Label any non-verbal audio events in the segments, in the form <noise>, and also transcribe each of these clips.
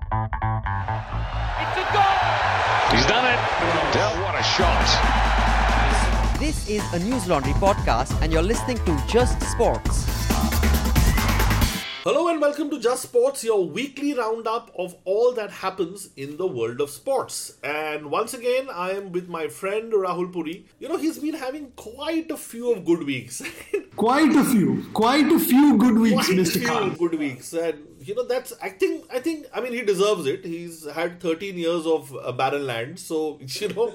It's a goal! He's done it. Dell, what a shot. This is a News Laundry podcast, and you're listening to Just Sports. Hello and welcome to Just Sports, your weekly roundup of all that happens in the world of sports. And once again, I am with my friend Rahul Puri. You know, he's been having quite a few of good weeks. <laughs> Quite a few, quite a few good weeks, quite a Mr. few Khan. good weeks. And you know, that's I think I think I mean he deserves it. He's had 13 years of uh, barren land, so <laughs> you know,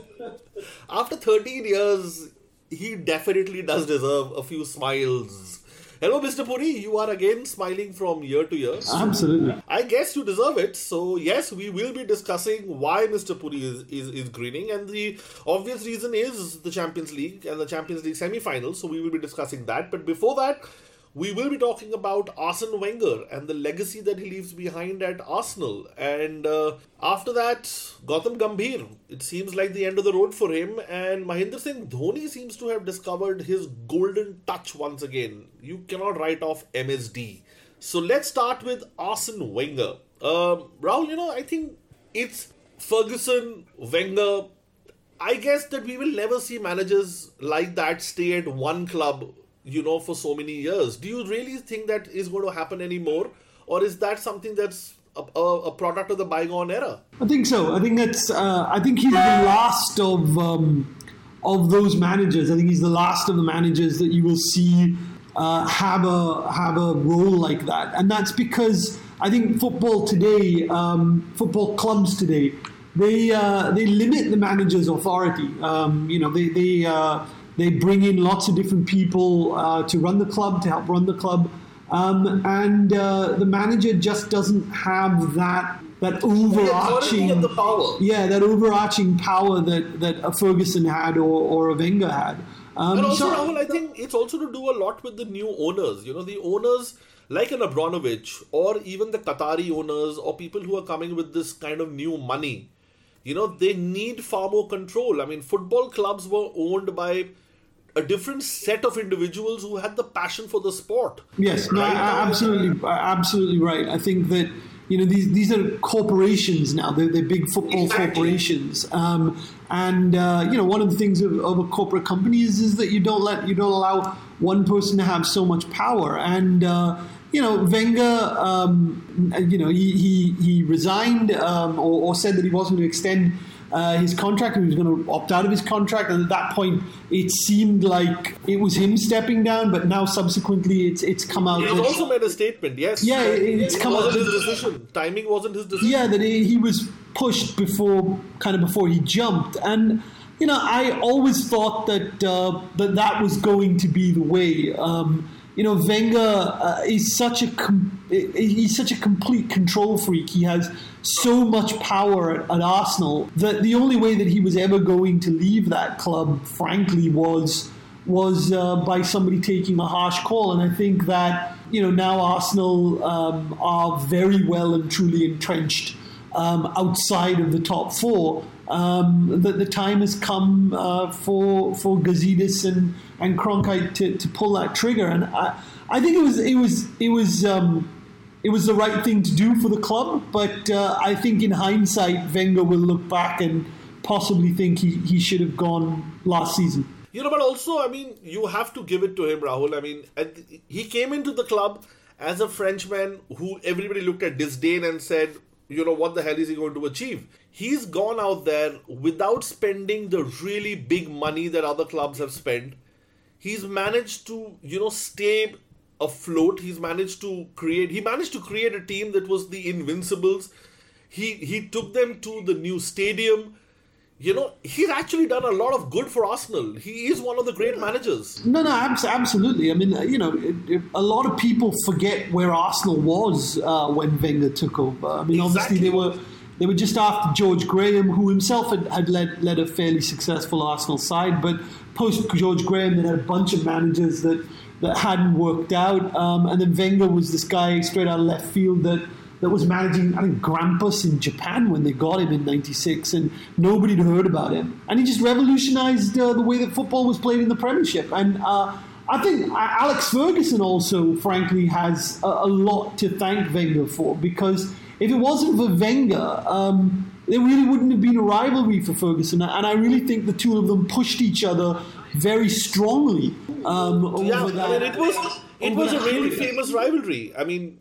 after 13 years, he definitely does deserve a few smiles. Hello, Mr. Puri. You are again smiling from year to year. Absolutely. I guess you deserve it. So yes, we will be discussing why Mr. Puri is, is, is grinning, and the obvious reason is the Champions League and the Champions League semi-finals. So we will be discussing that. But before that, we will be talking about Arsene Wenger and the legacy that he leaves behind at Arsenal. And uh, after that, Gautam Gambhir. It seems like the end of the road for him. And Mahendra Singh Dhoni seems to have discovered his golden touch once again. You cannot write off MSD. So let's start with Arsene Wenger. Um, Rahul, you know, I think it's Ferguson, Wenger. I guess that we will never see managers like that stay at one club, you know, for so many years. Do you really think that is going to happen anymore? Or is that something that's a, a, a product of the bygone era? I think so. I think that's. Uh, I think he's the last of um, of those managers. I think he's the last of the managers that you will see uh, have a have a role like that, and that's because I think football today, um, football clubs today, they uh, they limit the manager's authority. Um, you know, they they uh, they bring in lots of different people uh, to run the club to help run the club. Um, and uh, the manager just doesn't have that that overarching the power. yeah that overarching power that that a Ferguson had or, or a Wenger had. Um, And also, so- Rahul, I think it's also to do a lot with the new owners. You know, the owners like an Abramovich or even the Qatari owners or people who are coming with this kind of new money. You know, they need far more control. I mean, football clubs were owned by a different set of individuals who had the passion for the sport. Yes, no, Right? a- absolutely, absolutely right. I think that you know these these are corporations now. They're, they're big football Exactly. corporations, um, and uh, you know one of the things of, of a corporate company is, is that you don't let you don't allow one person to have so much power. And uh, you know Wenger, um, you know he he, he resigned um, or, or said that he wasn't going to extend uh, his contract and he was going to opt out of his contract. And at that point, it seemed like it was him stepping down. But now, subsequently, it's it's come out. He's also made a statement, yes. Yeah, it- it's it come out wasn't that- his decision. Timing wasn't his decision. yeah, that he, he was pushed before, kind of before he jumped, and you know, I always thought that uh, that that was going to be the way. Um, you know, Wenger uh, is such a com- he's such a complete control freak. He has so much power at, at Arsenal that the only way that he was ever going to leave that club, frankly, was was uh, by somebody taking a harsh call. And I think that you know now Arsenal um, are very well and truly entrenched um, outside of the top four. Um, that the time has come uh, for for Gazidis and and Kroenke to, to pull that trigger, and I, I think it was it was it was um, it was the right thing to do for the club. But uh, I think in hindsight, Wenger will look back and possibly think he, he should have gone last season. You know, but also, I mean, you have to give it to him, Rahul. I mean, he came into the club as a Frenchman who everybody looked at disdain and said, you know, what the hell is he going to achieve? He's gone out there without spending the really big money that other clubs have spent. He's managed to, you know, stay afloat. He's managed to create. He managed to create a team that was the Invincibles. He he took them to the new stadium you know, he's actually done a lot of good for Arsenal. He is one of the great managers. No, no, abs- absolutely. I mean, uh, you know, a lot of people forget where Arsenal was uh, when Wenger took over. I mean, obviously Exactly. they were they were just after George Graham, who himself had, had led led a fairly successful Arsenal side, but post George Graham, they had a bunch of managers that that hadn't worked out, um, and then Wenger was this guy straight out of left field that. That was managing, I think, Grampus in Japan when they got him in '96, and nobody had heard about him. And he just revolutionized uh, the way that football was played in the Premiership. And uh, I think Alex Ferguson also, frankly, has a, a lot to thank Wenger for because if it wasn't for Wenger, um, there really wouldn't have been a rivalry for Ferguson. And I really think the two of them pushed each other very strongly um, over yeah, that. I mean, it was it was a really period. famous rivalry. I mean,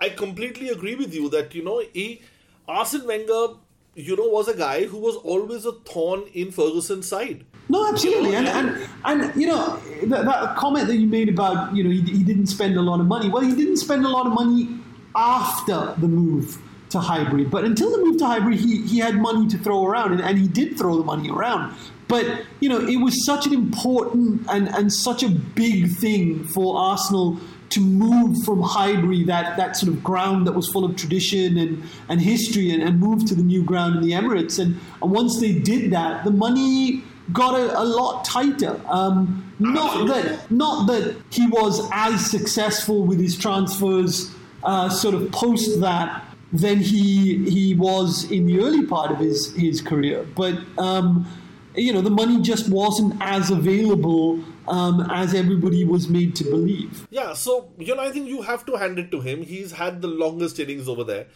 I completely agree with you that you know he Arsene Wenger, you know, was a guy who was always a thorn in Ferguson's side. No, absolutely, and and, and you know that, that comment that you made about you know he, he didn't spend a lot of money. Well, he didn't spend a lot of money after the move to Highbury, but until the move to Highbury, he, he had money to throw around, and, and he did throw the money around. But you know, it was such an important and, and such a big thing for Arsenal to move from Highbury, that, that sort of ground that was full of tradition and, and history, and, and move to the new ground in the Emirates. And, and once they did that, the money got a, a lot tighter. Um, not that not that he was as successful with his transfers, uh, sort of post that, than he he was in the early part of his his career, but. Um, you know, the money just wasn't as available um, as everybody was made to believe. Yeah, so you know, I think you have to hand it to him. He's had the longest innings over there.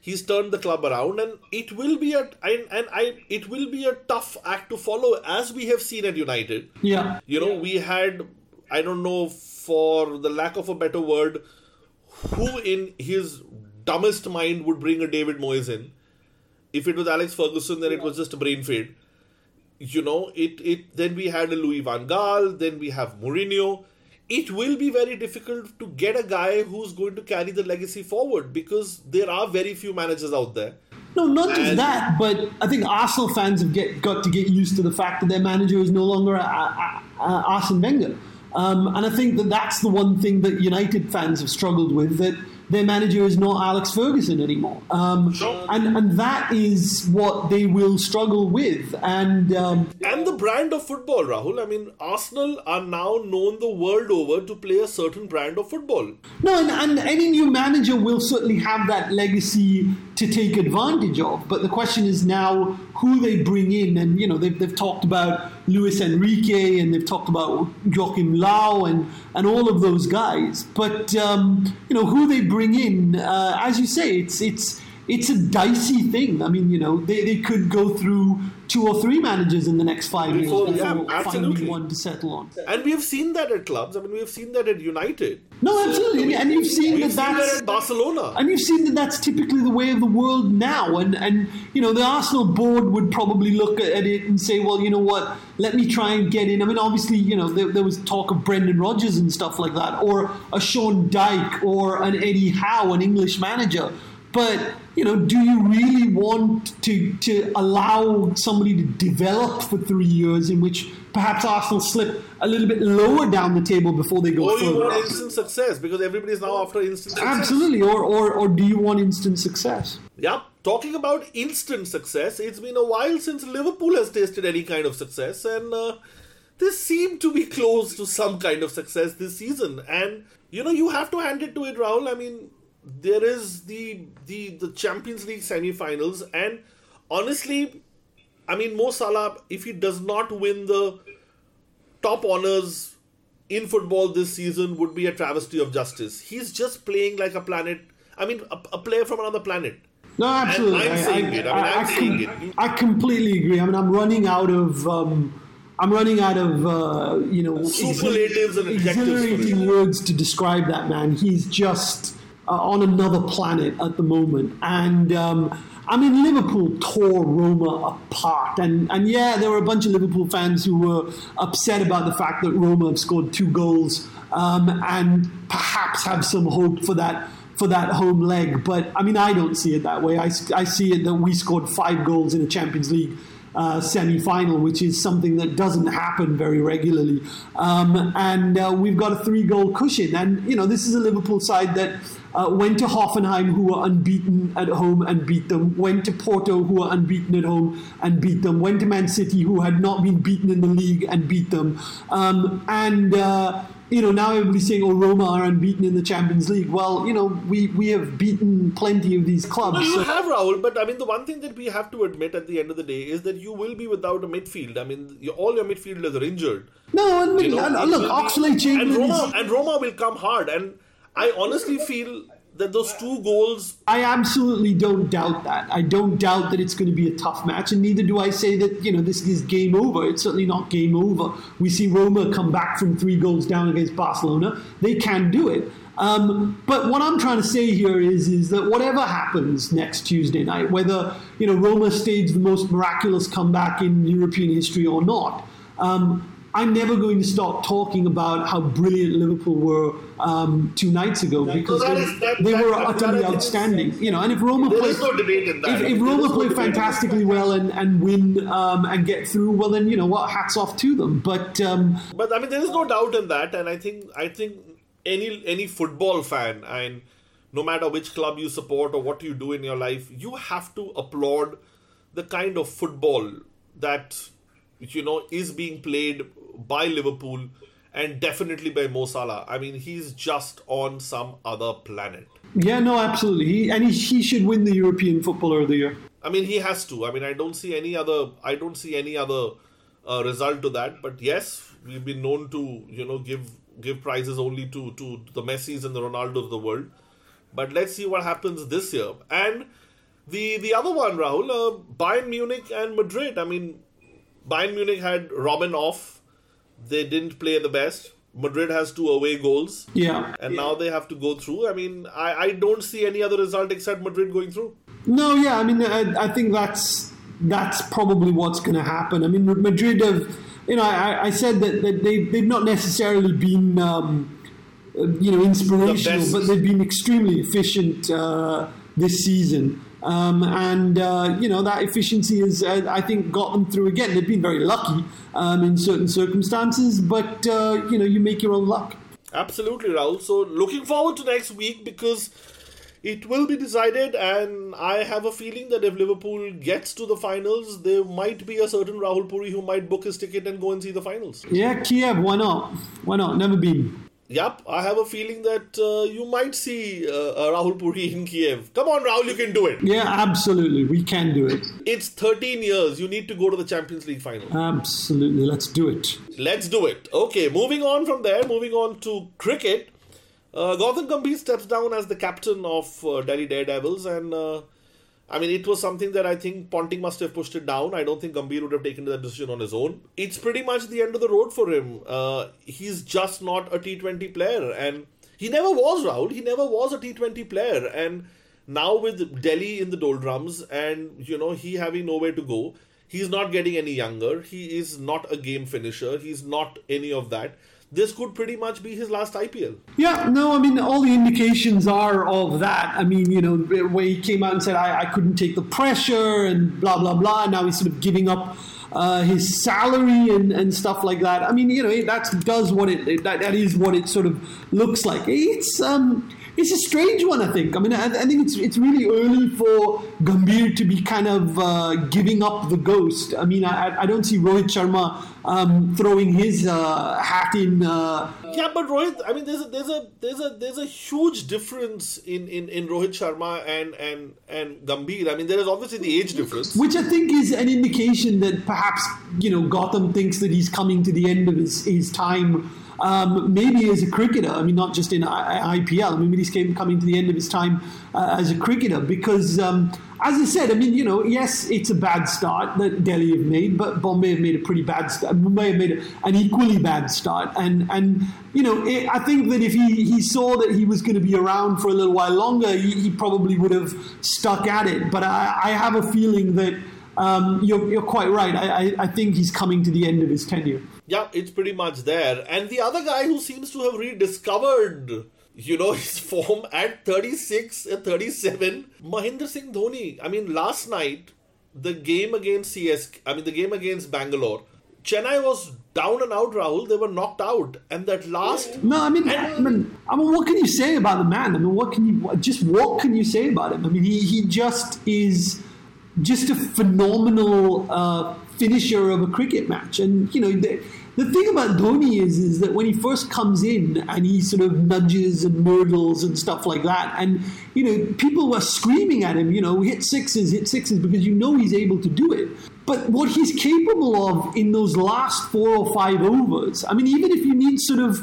He's turned the club around, and it will be a and, and I it will be a tough act to follow, as we have seen at United. Yeah. You know, we had I don't know for the lack of a better word, who in his dumbest mind would bring a David Moyes in. If it was Alex Ferguson, then it was just a brain fade. You know, it it then we had a Louis Van Gaal, then we have Mourinho. It will be very difficult to get a guy who's going to carry the legacy forward because there are very few managers out there. No, not just And- that, but I think Arsenal fans have get, got to get used to the fact that their manager is no longer uh, uh, uh, Arsene Wenger. Um, and I think that that's the one thing that United fans have struggled with, that their manager is not Alex Ferguson anymore. Um, and, and that is what they will struggle with. And um, And the brand of football, Rahul. I mean, Arsenal are now known the world over to play a certain brand of football. No, and, and any new manager will certainly have that legacy to take advantage of. But the question is now who they bring in. And, you know, they've, they've talked about Luis Enrique and they've talked about Joachim Löw and, and all of those guys. But, um, you know, who they bring in, uh, as you say, it's, it's, it's a dicey thing. I mean, you know, they, they could go through two or three managers in the next five Before- years before absolutely. finding one to settle on. And we have seen that at clubs. I mean, we have seen that at United. No, absolutely. And you've seen that seen that's. that at Barcelona. And you've seen that that's typically the way of the world now. And, and you know, the Arsenal board would probably look at it and say, well, you know what, let me try and get in. I mean, obviously, you know, there, there was talk of Brendan Rodgers and stuff like that, or a Sean Dyche, or an Eddie Howe, an English manager. But, you know, do you really want to, to allow somebody to develop for three years in which perhaps Arsenal slip a little bit lower down the table before they go Or you further want instant success because everybody is now after instant success. Absolutely. Or, or, or do you want instant success? Yeah, talking about instant success, it's been a while since Liverpool has tasted any kind of success, and uh, they seem to be <laughs> close to some kind of success this season. And you know, you have to hand it to it, Rahul. I mean, there is the the the Champions League semi-finals, and honestly, I mean, Mo Salah, if he does not win the top honors in football this season, would be a travesty of justice. He's just playing like a planet. I mean, a, a player from another planet. No, absolutely. I'm saying it. I mean, I'm saying it. I completely agree. I mean, I'm running out of. Um, I'm running out of, uh, you know, Superlatives and exhilarating words to describe that man. He's just uh, on another planet at the moment, and um, I mean, Liverpool tore Roma apart, and and yeah, there were a bunch of Liverpool fans who were upset about the fact that Roma have scored two goals, um, and perhaps have some hope for that for that home leg. But I mean, I don't see it that way. I, I see it that we scored five goals in a Champions League uh, semi-final, which is something that doesn't happen very regularly. Um, and uh, we've got a three-goal cushion. And you know, this is a Liverpool side that. Uh, went to Hoffenheim, who were unbeaten at home and beat them. Went to Porto, who were unbeaten at home and beat them. Went to Man City, who had not been beaten in the league and beat them. Um, and uh, you know, now everybody's saying, "Oh, Roma are unbeaten in the Champions League." Well, you know, we we have beaten plenty of these clubs. Well, you so- have Rahul, but I mean, the one thing that we have to admit at the end of the day is that you will be without a midfield. I mean, you, all your midfielders are injured. no, and, You know, look, be- Oxlade and Roma and Roma will come hard. And I honestly feel that those two goals. I absolutely don't doubt that. I don't doubt that it's going to be a tough match, and neither do I say that you know this is game over. It's certainly not game over. We see Roma come back from three goals down against Barcelona. They can do it. Um, but what I'm trying to say here is, is that whatever happens next Tuesday night, whether you know Roma staged the most miraculous comeback in European history or not, um, I'm never going to stop talking about how brilliant Liverpool were um, two nights ago because they, is- that- they that- were that- utterly outstanding. You know, and if Roma There play, no debate in that. if, if Roma no play that. fantastically well and, and win um, and get through, well then you know what, hats off to them. But um, But I mean, there is no doubt in that, and I think I think any any football fan and no matter which club you support or what you do in your life, you have to applaud the kind of football that you know is being played by Liverpool and definitely by Mo Salah. I mean, he's just on some other planet. yeah, no, absolutely, he, and he, he should win the European Footballer of the Year. I mean, he has to. I mean, I don't see any other. I don't see any other uh, result to that. But yes, we've been known to you know give give prizes only to to the Messis and the Ronaldos of the world. But let's see what happens this year. And the the other one, Rahul, uh, Bayern Munich and Madrid. I mean, Bayern Munich had Robben off. They didn't play the best. Madrid has two away goals. Yeah, And now they have to go through. I mean, I, I don't see any other result except Madrid going through. No, yeah, I mean, I, I think that's that's probably what's going to happen. I mean, Madrid have, you know, I, I said that, that they they've not necessarily been, um, uh, you know, inspirational, best. but they've been extremely efficient uh, this season. Um, and uh, you know that efficiency has, uh, I think, got them through again. They've been very lucky um, in certain circumstances, but uh, you know, you make your own luck. Absolutely, Rahul. So looking forward to next week because it will be decided, and I have a feeling that if Liverpool gets to the finals, there might be a certain Rahul Puri who might book his ticket and go and see the finals. Yeah, Kiev, why not? Why not? Never been. Yep, I have a feeling that uh, you might see uh, Rahul Puri in Kiev. Come on, Rahul, you can do it. Yeah, absolutely, we can do it. It's 13 years. You need to go to the Champions League final. Absolutely, let's do it. Let's do it. Okay, moving on from there, moving on to cricket. Uh, Gautam Gambhir steps down as the captain of uh, Delhi Daredevils, and uh, I mean, it was something that I think Ponting must have pushed it down. I don't think Gambhir would have taken that decision on his own. It's pretty much the end of the road for him. Uh, he's just not a T20 player, and he never was, Rahul. He never was a T20 player, and now with Delhi in the doldrums, and you know, he having nowhere to go, he's not getting any younger. He is not a game finisher. He's not any of that. This could pretty much be his last IPL. Yeah, no, I mean, all the indications are of that. I mean, you know, where he came out and said, I, I couldn't take the pressure and blah, blah, blah. Now he's sort of giving up uh, his salary and, and stuff like that. I mean, you know, that does what it, that, that is what it sort of looks like. It's, um, it's a strange one, I think. I mean, I, I think it's it's really early for Gambhir to be kind of uh, giving up the ghost. I mean, I, I don't see Rohit Sharma um, throwing his uh, hat in. Uh, Yeah, but Rohit, I mean, there's a there's a there's a there's a huge difference in, in, in Rohit Sharma and and and Gambhir. I mean, there is obviously the age difference. which I think is an indication that perhaps you know Gautam thinks that he's coming to the end of his his time. Um, maybe as a cricketer, I mean, not just in I- IPL. I mean, he's came, coming to the end of his time uh, as a cricketer because, um, as I said, I mean, you know, yes, it's a bad start that Delhi have made, but Bombay have made a pretty bad start. Mumbai have made an equally bad start, and and you know, it, I think that if he, he saw that he was going to be around for a little while longer, he, he probably would have stuck at it. But I, I have a feeling that. Um, you're, you're quite right. I, I, I think he's coming to the end of his tenure. Yeah, it's pretty much there. And the other guy who seems to have rediscovered, you know, <laughs> his form at 36 and 37, Mahendra Singh Dhoni. I mean, last night, the game against CS, I mean, the game against Bangalore, Chennai was down and out, Rahul. They were knocked out. And that last. No, I mean, I mean, I mean, what can you say about the man? I mean, what can you just what can you say about him? I mean, he he just is just a phenomenal uh, finisher of a cricket match, and you know. The, the thing about Dhoni is, is that when he first comes in and he sort of nudges and nurdles and stuff like that, and you know people were screaming at him, you know, hit sixes, hit sixes, because you know he's able to do it. But what he's capable of in those last four or five overs, I mean, even if you need sort of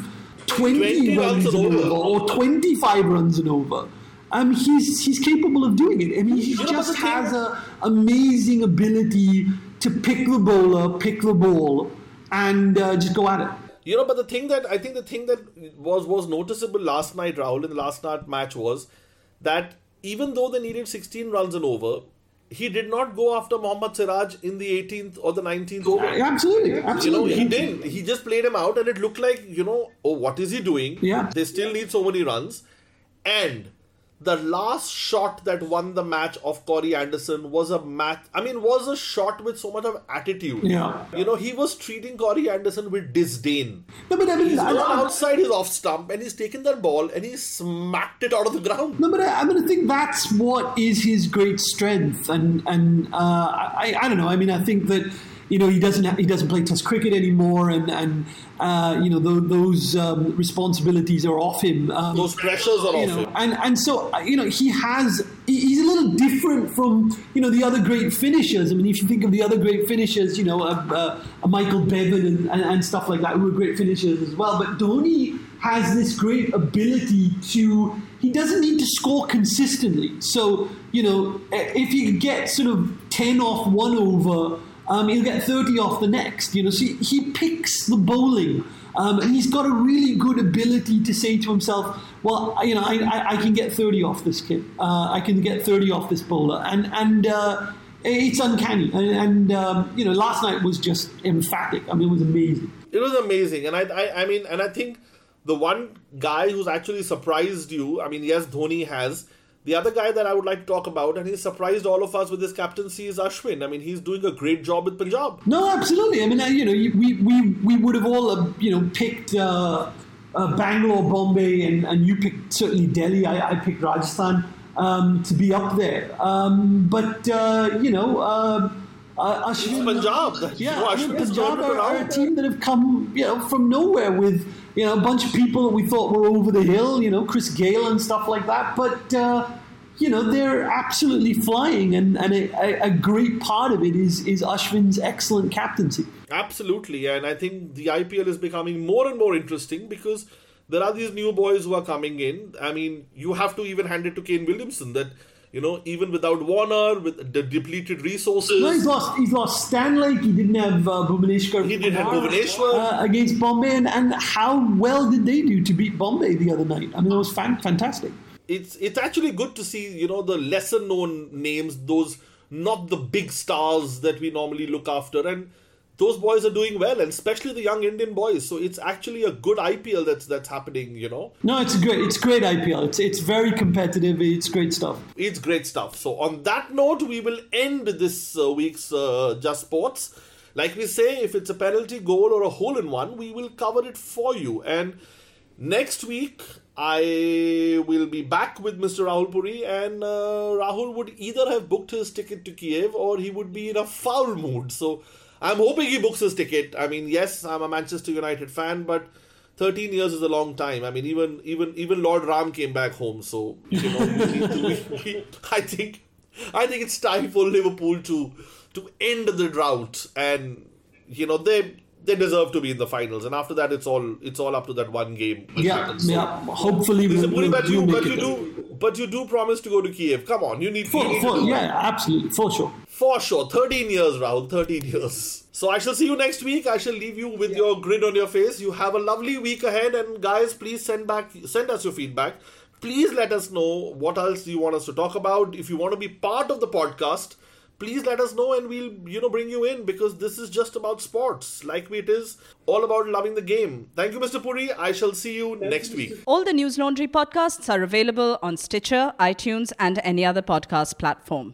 20, 20 runs runs an over over. or 25 runs and over, um, he's he's capable of doing it. I mean, he You know, but just has an amazing ability to pick the bowler, pick the ball, and uh, just go at it. You know, but the thing that I think the thing that was was noticeable last night, Rahul, in the last night match was that even though they needed 16 runs and over, he did not go after Mohammad Siraj in the 18th or the 19th over. Absolutely, You know, absolutely. he didn't. He just played him out, and it looked like, you know, oh, what is he doing? Yeah. They still need so many runs. And the last shot that won the match of Corey Anderson was a match. I mean, was a shot with so much of attitude. Yeah. You know, he was treating Corey Anderson with disdain. No, but I mean, He's I- gone I- outside his off stump and he's taken that ball and he smacked it out of the ground. No, but I, I mean, I think that's what is his great strength, and and uh, I, I don't know. I mean, I think that you know he doesn't ha- he doesn't play Test cricket anymore, and and uh, you know tho- those um, responsibilities are off him. Um, Those pressures are off know, him. and and so uh, you know he has he's a little different from you know the other great finishers. I mean, if you think of the other great finishers, you know, uh, uh, Michael Bevan and, and, and stuff like that, who are great finishers as well. But Dhoni has this great ability to. He doesn't need to score consistently. So you know, if you get sort of ten off one over. Um, he'll get 30 off the next, you know. So he, picks the bowling. Um, and he's got a really good ability to say to himself, well, you know, I, I, I can get 30 off this kid. Uh, I can get 30 off this bowler. And, and uh, it's uncanny. And, and um, you know, last night was just emphatic. I mean, it was amazing. It was amazing, and I, I, I mean, and I think the one guy who's actually surprised you. I mean, yes, Dhoni has. The other guy that I would like to talk about, and he surprised all of us with his captaincy, is Ashwin. I mean, he's doing a great job with Punjab. No, absolutely. I mean, uh, you know, we, we, we would have all, uh, you know, picked uh, uh, Bangalore, Bombay, and, and you picked certainly Delhi. I, I picked Rajasthan um, to be up there. Um, but, uh, you know, Ashwin, Punjab. Yeah, I mean, Punjab are, are a team that have come, you know, from nowhere with, you know, a bunch of people that we thought were over the hill, you know, Chris Gayle and stuff like that. But, uh, you know, they're absolutely flying, and, and a, a, a great part of it is, is Ashwin's excellent captaincy. Absolutely, and I think the IPL is becoming more and more interesting because there are these new boys who are coming in. I mean, you have to even hand it to Kane Williamson that you know even without Warner, with the depleted resources, No, he's lost. He's lost Stanlake. He didn't have uh, Bhuvneshwar. He didn't have Bhuvneshwar. uh, against Bombay, and, and how well did they do to beat Bombay the other night? I mean, it was fan- fantastic. it's it's actually good to see you know the lesser known names, those not the big stars that we normally look after, and those boys are doing well, and especially the young Indian boys. So it's actually a good IPL that's that's happening. You know. No, it's great. It's great IPL. It's it's very competitive. It's great stuff. It's great stuff. So, on that note, we will end this uh, week's uh, Just Sports. Like we say, if it's a penalty goal or a hole in one, we will cover it for you. And next week, I will be back with Mr. Rahul Puri, and uh, Rahul would either have booked his ticket to Kiev or he would be in a foul mood. So, I'm hoping he books his ticket. I mean, yes, I'm a Manchester United fan, but 13 years is a long time. I mean, even even even Lord Ram came back home, so you know, we we, I think I think it's time for Liverpool to to end the drought, and you know they they deserve to be in the finals. And after that, it's all it's all up to that one game. Yeah. So- yeah. Hopefully, we'll, we'll, but you but you do but you do promise to go to Kiev. Come on, you need, you need for, to yeah, absolutely, for sure. For sure. 13 years, Rahul. 13 years. So I shall see you next week. I shall leave you with your grin on your face. You have a lovely week ahead. And guys, please send back send us your feedback. Please let us know what else you want us to talk about. If you want to be part of the podcast, please let us know and we'll you know bring you in because this is just about sports. Like it is all about loving the game. Thank you, Mr. Puri. I shall see you next week. All the News Laundry podcasts are available on Stitcher, iTunes, and any other podcast platform.